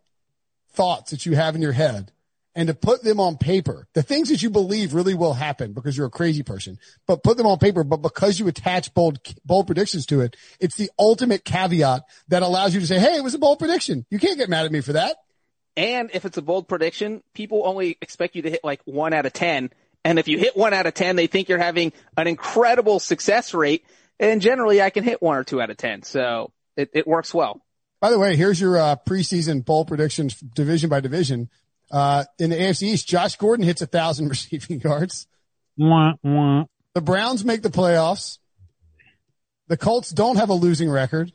thoughts that you have in your head and to put them on paper, the things that you believe really will happen because you're a crazy person, but put them on paper. But because you attach bold, bold predictions to it, it's the ultimate caveat that allows you to say, Hey, it was a bold prediction. You can't get mad at me for that. And if it's a bold prediction, people only expect you to hit like one out of 10. And if you hit one out of 10, they think you're having an incredible success rate. And generally I can hit one or two out of 10. So it, it works well. By the way, here's your uh, preseason bowl predictions division by division. Uh, in the AFC East, Josh Gordon hits a thousand receiving yards. Wah, wah. The Browns make the playoffs. The Colts don't have a losing record.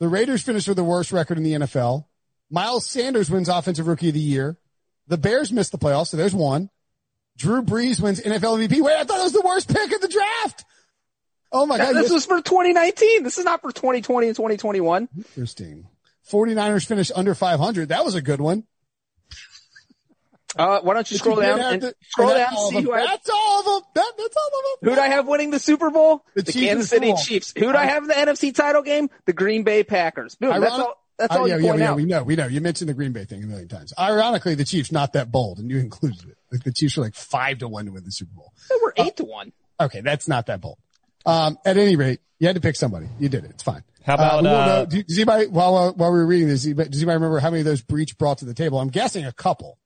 The Raiders finish with the worst record in the NFL. Miles Sanders wins Offensive Rookie of the Year. The Bears miss the playoffs, so there's one. Drew Brees wins NFL MVP. Wait, I thought it was the worst pick of the draft. Oh my God. This was for 2019. This is not for 2020 and 2021. Interesting. 49ers finished under 500. That was a good one. Uh, why don't you scroll down and to- scroll down and see who I, That's all of them. That, that's all of them. who do I have winning the Super Bowl? The The, Kansas City Bowl. Chiefs. Who do I have in the NFC title game? The Green Bay Packers. Boom. That's all, that's Uh, all yeah, you yeah, point yeah, out. we know, we know. You mentioned the Green Bay thing a million times. Ironically, the Chiefs not that bold, and you included it. Like the Chiefs were like five to one to win the Super Bowl. So we're eight to one. Okay, that's not that bold. Um, at any rate, you had to pick somebody. You did it. It's fine. How about, we won't uh, know- do- does anybody while while while we were reading this? Does anybody does anybody remember how many of those Breech brought to the table? I'm guessing a couple.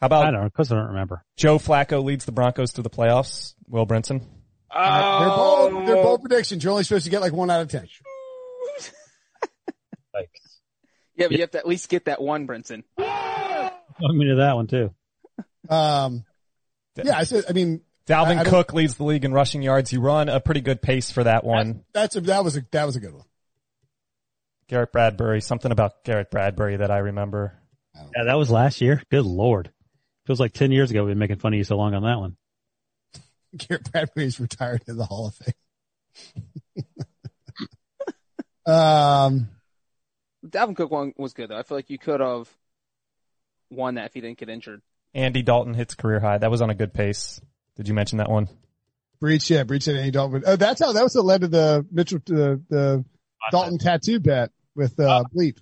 How about, I don't know, because I don't remember. Joe Flacco leads the Broncos to the playoffs? Will Brinson? Uh, they're bold. They're bold predictions. You're only supposed to get like one out of ten. Like, Yeah, but you have to at least get that one, Brinson. I'm into that one too. Um, yeah, I said. I mean, Dalvin I- I Cook leads the league in rushing yards. You run a pretty good pace for that one. that's a, that was a that was a good one. Garrett Bradbury, something about Garrett Bradbury that I remember. Yeah, that was last year. Good lord. Feels like 10 years ago we've been making fun of you so long on that one. Garrett Bradbury's retired in the Hall of Fame. um, Dalvin Cook one was good though. I feel like you could have won that if he didn't get injured. Andy Dalton hits career high. That was on a good pace. Did you mention that one? Breech, yeah, Breech and Andy Dalton. Oh, that's how that was what led to the Mitchell the the Dalton tattoo bet with uh, Bleep.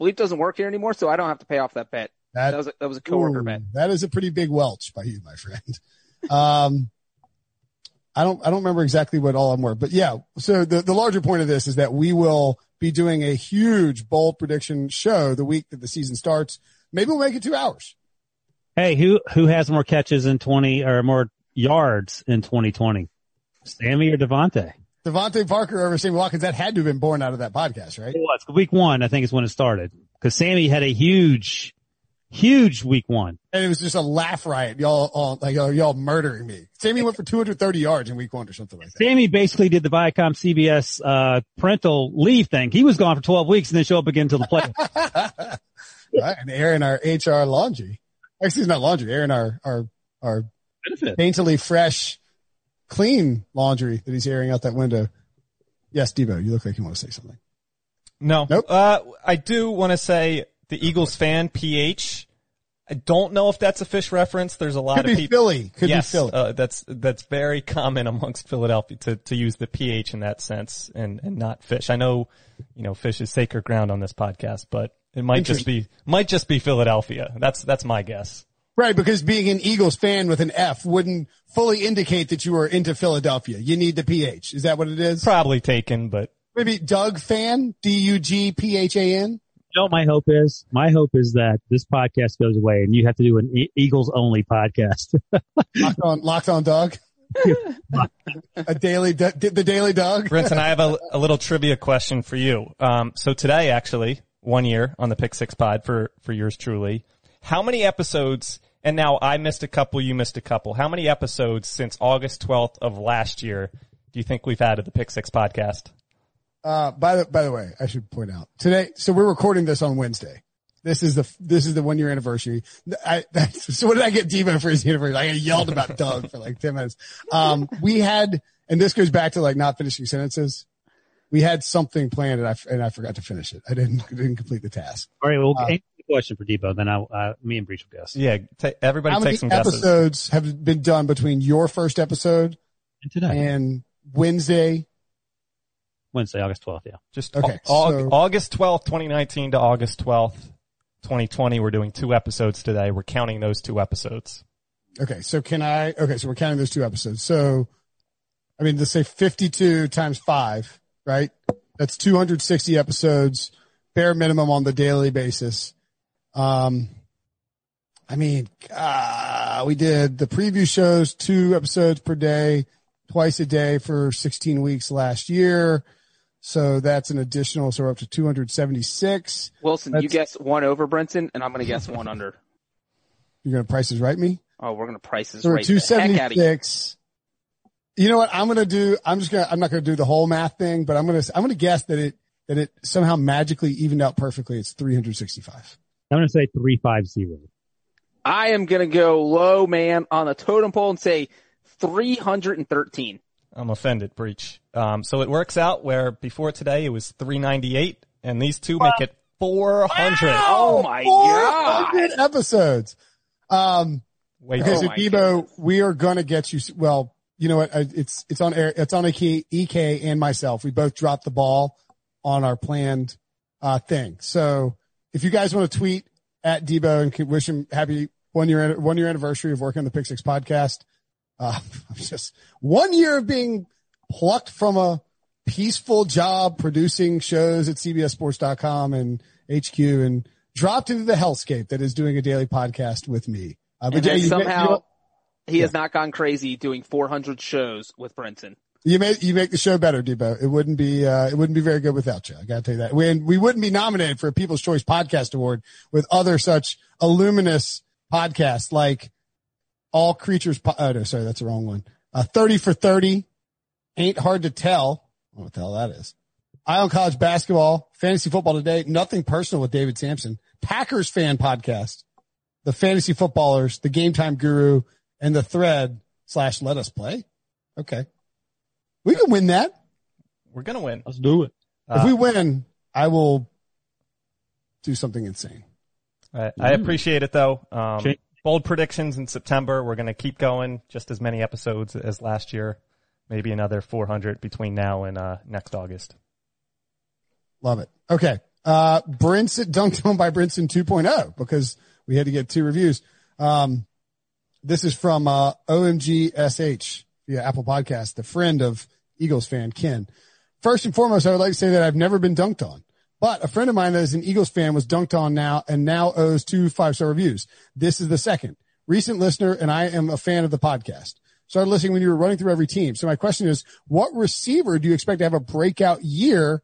Bleep doesn't work here anymore, so I don't have to pay off that bet. That, That was a, that was a coworker ooh, bet. that is a pretty big welch by you, my friend. Um, I don't I don't remember exactly what all of them were, but yeah. So the the larger point of this is that we will be doing a huge bold prediction show the week that the season starts. Maybe we'll make it two hours. Hey, who, who has more catches in 20 or more yards in 2020? Sammy or DeVante? DeVante Parker over Sammy Watkins. That had to have been born out of that podcast, right? It was week one, I think is when it started. Cause Sammy had a huge, huge week one. And it was just a laugh riot. Y'all, all, like y'all, murdering me. Sammy went for 230 yards in week one or something like that. Sammy basically did the Viacom CBS, uh, parental leave thing. He was gone for 12 weeks and then show up again until the play. right? And airing our HR laundry. Actually, it's not laundry. Airing our, our, our Benefit. daintily fresh, clean laundry that he's airing out that window. Yes, Debo, you look like you want to say something. No. Nope. Uh, I do want to say the Eagles fan, PH. I don't know if that's a fish reference. There's a lot Could of be people. Philly. Could yes, be Philly. Uh, that's that's very common amongst Philadelphia to to use the ph in that sense and and not fish. I know, you know, fish is sacred ground on this podcast, but it might just be might just be Philadelphia. That's that's my guess. Right, because being an Eagles fan with an F wouldn't fully indicate that you are into Philadelphia. You need the PH. Is that what it is? Probably taken, but Maybe Doug fan? D-U-G-P-H-A-N? You know what my hope is? My hope is that this podcast goes away and you have to do an e- Eagles only podcast. Locked on, locked on Doug? a daily, the daily Doug? Brinson, I have a, a little trivia question for you. Um, so today, actually, one year on the Pick Six Pod for for yours truly. How many episodes? And now I missed a couple, you missed a couple. How many episodes since August twelfth of last year do you think we've had of the Pick Six podcast? Uh, by the, by the way, I should point out today, so we're recording this on Wednesday. This is the, this is the one year anniversary. I, so what did I get Debo for his anniversary? I yelled about Doug for like 10 minutes. Um, we had, and this goes back to like not finishing sentences. We had something planned and I, and I forgot to finish it. I didn't, didn't complete the task. All right, well, Uh, answer the question for Debo, then I, uh, me and Breach will guess. Yeah, ta everybody How many take some guesses. episodes have been done between your first episode And today, and Wednesday? Wednesday, August 12th, yeah. Just Okay, au- au- so- August twelfth, twenty nineteen to August twelfth, 2020. We're doing two episodes today. We're counting those two episodes. Okay. So can I, okay. So we're counting those two episodes. So, I mean, let's say 52 times five, right? That's 260 episodes, bare minimum on the daily basis. Um, I mean, uh, we did the preview shows, two episodes per day, twice a day for 16 weeks last year. So that's an additional, so we're up to 276. Wilson, you guess one over Brinson, and I'm going to guess one under. You're going to prices right me? Oh, we're going to price this So right the heck out of you. 276. You know what? I'm going to do, I'm just going to, I'm not going to do the whole math thing, but I'm going to, I'm going to guess that it, that it somehow magically evened out perfectly. It's 365. I'm going to say three five zero. I am going to go low, man, on the totem pole and say 313. I'm offended, Breech. Um, so it works out where before today it was 398 and these two make it 400. Oh my god! episodes. Um, Wait, okay, Oh so my Debo, goodness. we are going to get you. Well, you know what? I- It's, it's on air. It's on EK, EK and myself. We both dropped the ball on our planned, uh, thing. So if you guys want to tweet at Debo and can wish him happy one year, one year anniversary of working on the Pick Six podcast. Uh, just one year of being plucked from a peaceful job producing shows at CBSSports.com and HQ and dropped into the hellscape that is doing a daily podcast with me. Uh, And then you, somehow you, know- he has not gone crazy doing 400 shows with Brinson. you make you make the show better, Debo. It wouldn't be uh, it wouldn't be very good without you. I got to tell you that. We we wouldn't be nominated for a People's Choice Podcast Award with other such illuminous podcasts like All Creatures. Po- oh no, sorry, that's the wrong one. Uh, Thirty for Thirty, Ain't Hard to Tell. I don't know what the hell that is. Eye on College Basketball, Fantasy Football Today, Nothing Personal with David Samson, Packers Fan Podcast, The Fantasy Footballers, The Game Time Guru, and The Thread slash Let Us Play. Okay. We can win that. we're going to win. Let's do it. if Uh, we win, I will do something insane. I, I appreciate it though. Um, bold predictions in September. We're going to keep going just as many episodes as last year. Maybe another 400 between now and, uh, next August. Love it. Okay. Uh, Brinson, dunked on by Brinson 2.0 because we had to get two reviews. Um, this is from, uh, OMGSH via Apple podcast, the friend of Eagles fan, Ken. First and foremost, I would like to say that I've never been dunked on, but a friend of mine that is an Eagles fan was dunked on now and now owes two five star reviews. This is the second recent listener and I am a fan of the podcast. Started listening when you were running through every team. So my question is, what receiver do you expect to have a breakout year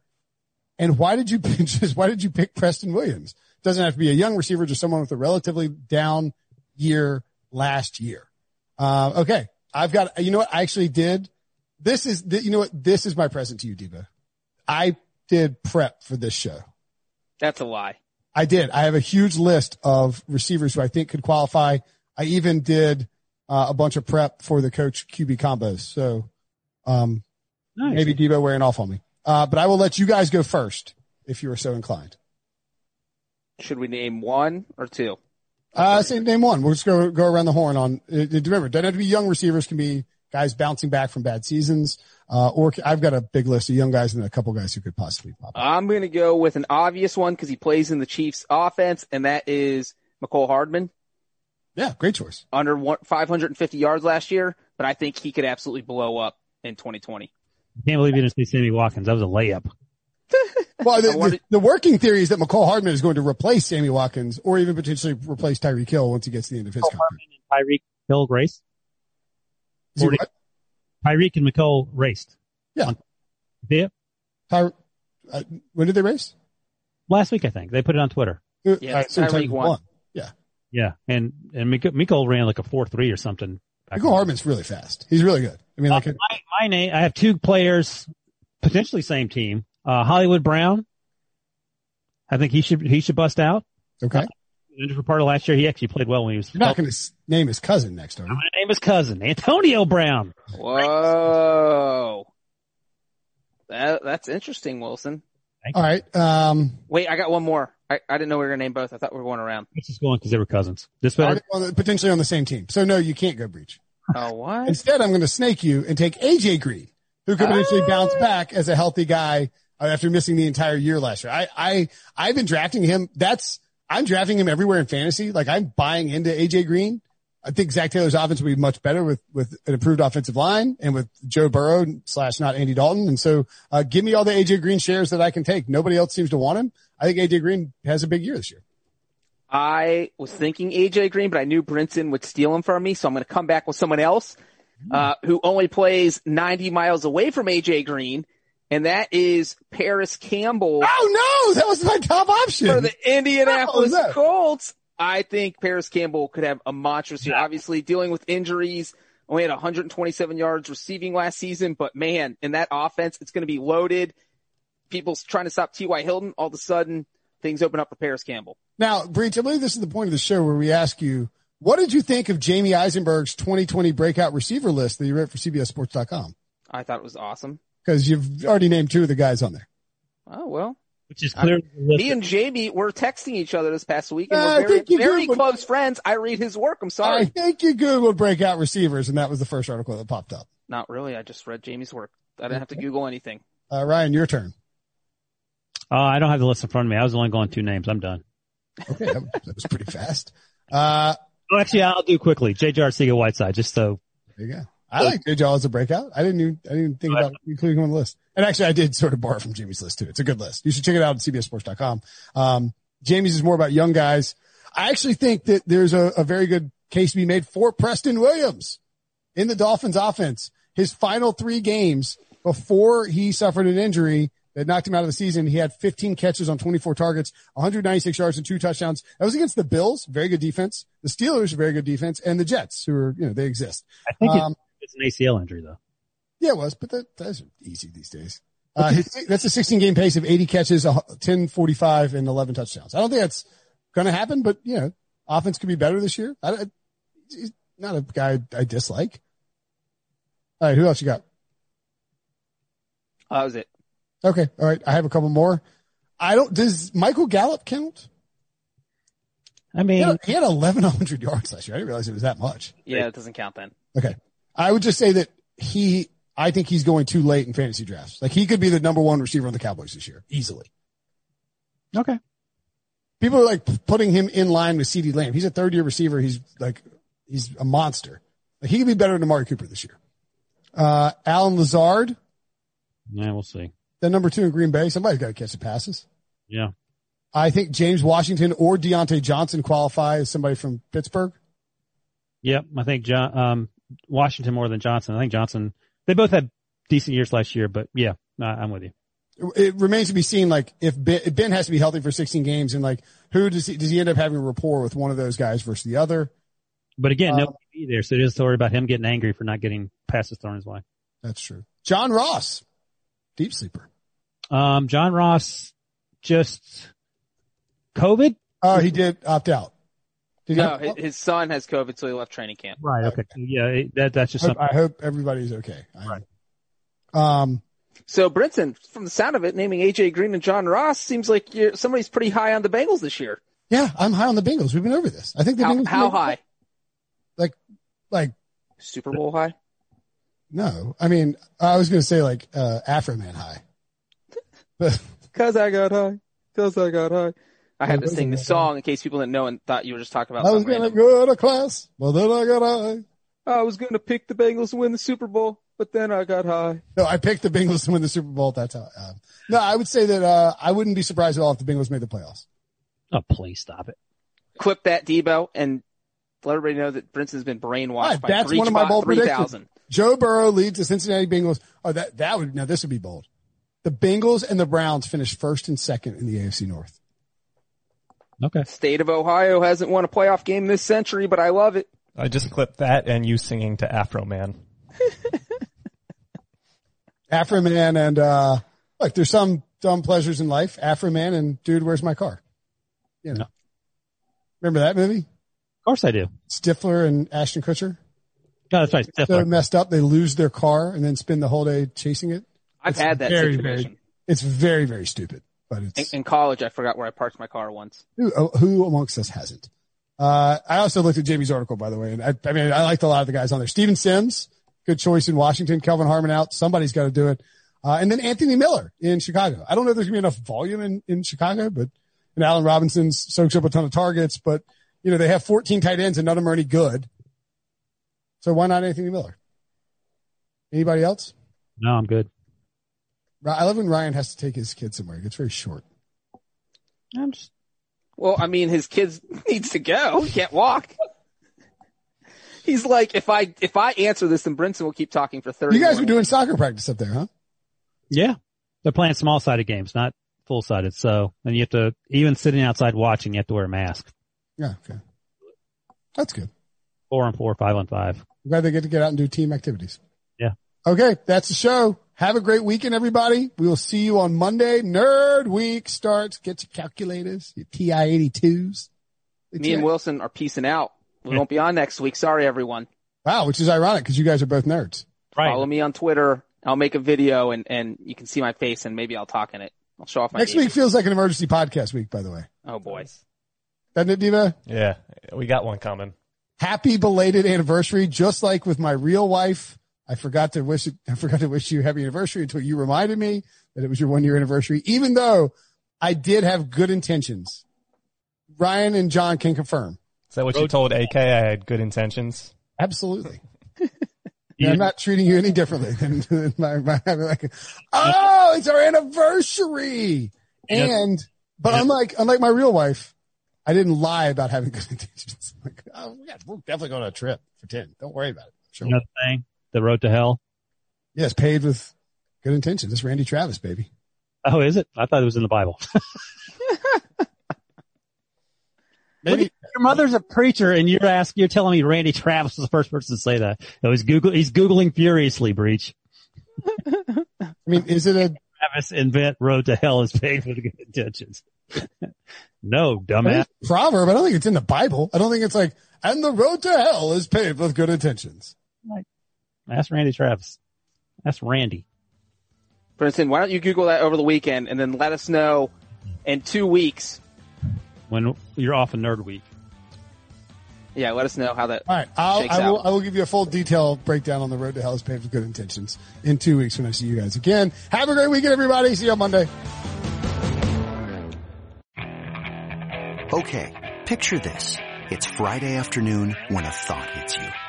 and why did you just why did you pick Preston Williams? Doesn't have to be a young receiver, just someone with a relatively down year last year. Uh, okay, I've got. You know what? I actually did. This is you know what? This is my present to you, Diva. I did prep for this show. That's a lie. I did. I have a huge list of receivers who I think could qualify. I even did uh, a bunch of prep for the coach QB combos. So um, Nice. maybe Debo wearing off on me. Uh, but I will let you guys go first if you are so inclined. Should we name one or two? Uh, say name one. We'll just go go around the horn on. Uh, remember, it doesn't have to be young receivers. Can be guys bouncing back from bad seasons. Uh, or I've got a big list of young guys and a couple guys who could possibly pop. up. I'm going to go with an obvious one because he plays in the Chiefs offense, and that is Mecole Hardman Yeah, great choice. under one, 550 yards last year, but I think he could absolutely blow up in 2020. I Can't believe you didn't see Sammy Watkins. That was a layup. Well, the, the, the working theory is that Mecole Hardman is going to replace Sammy Watkins, or even potentially replace Tyreek Hill once he gets to the end of his contract. Tyreek Hill raced. Is he 40. Tyreek and Mecole raced. Yeah. Yeah. Ty- uh, when did they race? Last week, I think they put it on Twitter. Uh, Yeah, I assume Tyreek Tyreek won. Yeah, Yeah. And, and Mik- ran like a four three or something. back Mecole. Hardman's really fast. He's really good. I mean, like, Uh, my, my name, I have two players, potentially same team. Uh, Hollywood Brown. I think he should, he should bust out. okay. Injured for part of last year. He actually played well when he was. You're not going to name his cousin next, are you? My name is cousin Antonio Brown. Whoa. That, that's interesting, Wilson. All right. Um, Wait, I got one more. I, I didn't know we were going to name both. I thought we were going around. Let's just go on because they were cousins. This are better. on the- potentially on the same team. So no, you can't go Breech. Oh, what? Instead, I'm going to snake you and take AJ Green, who could potentially bounce back as a healthy guy uh, after missing the entire year last year. I, I, I've been drafting him. That's, I'm drafting him everywhere in fantasy. Like I'm buying into AJ Green. I think Zac Taylor's offense will be much better with, with an improved offensive line and with Joe Burrow slash not Andy Dalton. And so, uh, give me all the AJ Green shares that I can take. Nobody else seems to want him. I think AJ Green has a big year this year. I was thinking AJ Green, but I knew Brinson would steal him from me, so I'm going to come back with someone else uh, who only plays 90 miles away from AJ Green, and that is Parris Campbell Oh no, that was my top option. for the Indianapolis that? Colts. I think Parris Campbell could have a monstrous year. Obviously, dealing with injuries, only had 127 yards receiving last season, but man, in that offense, it's going to be loaded. People's trying to stop T.Y. Hilton. All of a sudden, things open up for Parris Campbell. Now, Breech, I believe this is the point of the show where we ask you, what did you think of Jamey Eisenberg's 2020 breakout receiver list that you wrote for CBSSports.com? I thought it was awesome. Because you've already named two of the guys on there. Oh well, Which is clearly the me and Jamey were texting each other this past week, and Uh, we're very, very Googled- close friends. I read his work. I'm sorry. I think you Googled breakout receivers and that was the first article that popped up. Not really. I just read Jamey's work. I didn't have to Google anything. Uh, Ryan, your turn. Uh, I don't have the list in front of me. I was only going two names. I'm done. Okay. That, was- that was pretty fast. Uh, Oh, actually, I'll do quickly. J.J. Arcega Whiteside, just so. there you go. I like J. Jaw as a breakout. I didn't even, I didn't think about including him on the list. And actually I did sort of borrow from Jamey's list too. It's a good list. You should check it out at cbsports.com. Um, Jamey's is more about young guys. I actually think that there's a, a very good case to be made for Preston Williams in the Dolphins offense. His final three games before he suffered an injury that knocked him out of the season, he had 15 catches on 24 targets, 196 yards and two touchdowns. That was against the Bills, very good defense. The Steelers, very good defense, and the Jets, who are, you know, they exist. I think Um, it's, it's an ACL injury though. Yeah, it was, but that, that's easy these days. Uh, his, that's a 16 game pace of 80 catches, a 10, 45 and 11 touchdowns. I don't think that's going to happen, but you know, offense could be better this year. I, I, he's not a guy I dislike. All right. Who else you got? That was it. Okay. All right. I have a couple more. I don't, does Michael Gallup count? I He mean, had, he had 1100 yards last year. I didn't realize it was that much. Yeah, it doesn't count then. Okay. I would just say that he, I think he's going too late in fantasy drafts. Like he could be the number one receiver on the Cowboys this year, easily. okay. People are like putting him in line with CeeDee Lamb. He's a third year receiver. He's like, he's a monster. Like he could be better than Amari Cooper this year. Uh, Allen Lazard, Yeah, we'll see. the number two in Green Bay. Somebody's got to catch the passes. Yeah. I think James Washington or Diontae Johnson qualify as somebody from Pittsburgh. Yep. I think John, um, Washington more than Johnson. I think Johnson, they both had decent years last year, but yeah, I'm with you. It remains to be seen, like if Ben, if ben has to be healthy for 16 games and like who does he, does he end up having a rapport with one of those guys versus the other? But again, Um, nobody be there. So just worry about him getting angry for not getting passes thrown his way. That's true. John Ross, deep sleeper. Um, John Ross just COVID. Oh, he did opt out. Did No, opt his, his son has COVID, so he left training camp. Right. Okay. Yeah. That, that's just I hope, something. I hope everybody's okay. I- Um, So, Brinson, from the sound of it, naming AJ Green and John Ross seems like you're, somebody's pretty high on the Bengals this year. yeah, I'm high on the Bengals. We've been over this. I think the How, Bengals. how high? Like, like, Super Bowl high? no. I mean, I was going to say like, uh, Afroman high. Cause I got high. Cause I got high. I had to sing the song in case people didn't know and thought you were just talking about I was going to random. go to class, but then I got high. I was going to pick the Bengals to win the Super Bowl, but then I got high. No, I picked the Bengals to win the Super Bowl. That's how. Um, no, I would say that uh, I wouldn't be surprised at all if the Bengals made the playoffs. Oh, please stop it. Clip that, Debo, and let everybody know that Brinson's been brainwashed Right, by that's one of my Breechbot bold predictions. Joe Burrow leads the Cincinnati Bengals. Oh, that that would now this would be bold. The Bengals and the Browns finished first and second in the AFC North. Okay. State of Ohio hasn't won a playoff game this century, but I love it. I just clipped that and you singing to Afroman. Afroman and uh, look, there's some dumb pleasures in life. Afroman and Dude, Where's My Car? You know, No. remember that movie? Of course I do. Stifler and Ashton Kutcher. No, that's right. So Stifler. messed up, they lose their car and then spend the whole day chasing it. I've It's had that very, situation. It's very, very stupid, but In, in college, I forgot where I parked my car once. who, who amongst us hasn't? Uh, I also looked at Jamie's article, by the way, and I, I mean, I liked a lot of the guys on there. Steven Sims, good choice in Washington. Kelvin Harmon out. Somebody's got to do it. Uh, and then Anthony Miller in Chicago. I don't know if there's gonna be enough volume in, in Chicago, but and Allen Robinson soaks up a ton of targets, but you know, they have 14 tight ends and none of them are any good. So why not Anthony Miller? Anybody else? No, I'm good. I love when Ryan has to take his kid somewhere. It gets very short. I'm just, Well, I mean, his kids needs to go. He can't walk. He's like, if I if I answer this, then Brinson will keep talking for thirty. You guys more are doing soccer practice up there, huh? yeah, they're playing small sided games, not full sided. So, and you have to, even sitting outside watching, you have to wear a mask. Yeah. Okay. That's good. Four on four, five on five. I'm glad they get to get out and do team activities. Yeah. Okay. That's the show. Have a great weekend, everybody. We will see you on Monday. Nerd week starts. Get your calculators, your TI 82s. Me and Wilson are peacing out. We won't be on next week. Sorry, everyone. Wow, which is ironic because you guys are both nerds. Right. Follow me on Twitter. I'll make a video and, and you can see my face and maybe I'll talk in it. I'll show off my Next game. week feels like an emergency podcast week, by the way. Oh boys. Doesn't it, Diva? Yeah, we got one coming. Happy belated anniversary. Just like with my real wife, I forgot to wish I forgot to wish you happy anniversary until you reminded me that it was your one year anniversary, even though I did have good intentions. Ryan and John can confirm. Is that what you told AK? I had good intentions. Absolutely. I'm not treating you any differently than, than my, my like, oh, it's our anniversary. Yeah. And, but Yeah. unlike, unlike my real wife, I didn't lie about having good intentions. Like, oh, yeah, we're definitely going on a trip for 10. Don't worry about it. Sure. Another thing, the road to hell. Yes, paid with good intentions. It's Randy Travis, baby. Oh, is it? I thought it was in the Bible. Maybe Your mother's a preacher, and you're asking, you're telling me Randy Travis was the first person to say that. No, he's Google, he's googling furiously. Breech. I mean, is it a Travis invent road to hell is paid with good intentions. no, dumbass. proverb? I don't think it's in the Bible. I don't think it's like, and the road to hell is paved with good intentions. Ask Randy Travis. That's Randy. Brinson, why don't you Google that over the weekend and then let us know in two weeks. When you're off a nerd week. Yeah, let us know how that All right. I'll, I will, out. I will give you a full detail breakdown on the road to hell is paved with good intentions in two weeks when I see you guys again. Have a great weekend, everybody. See you on Monday. Okay, picture this. It's Friday afternoon when a thought hits you.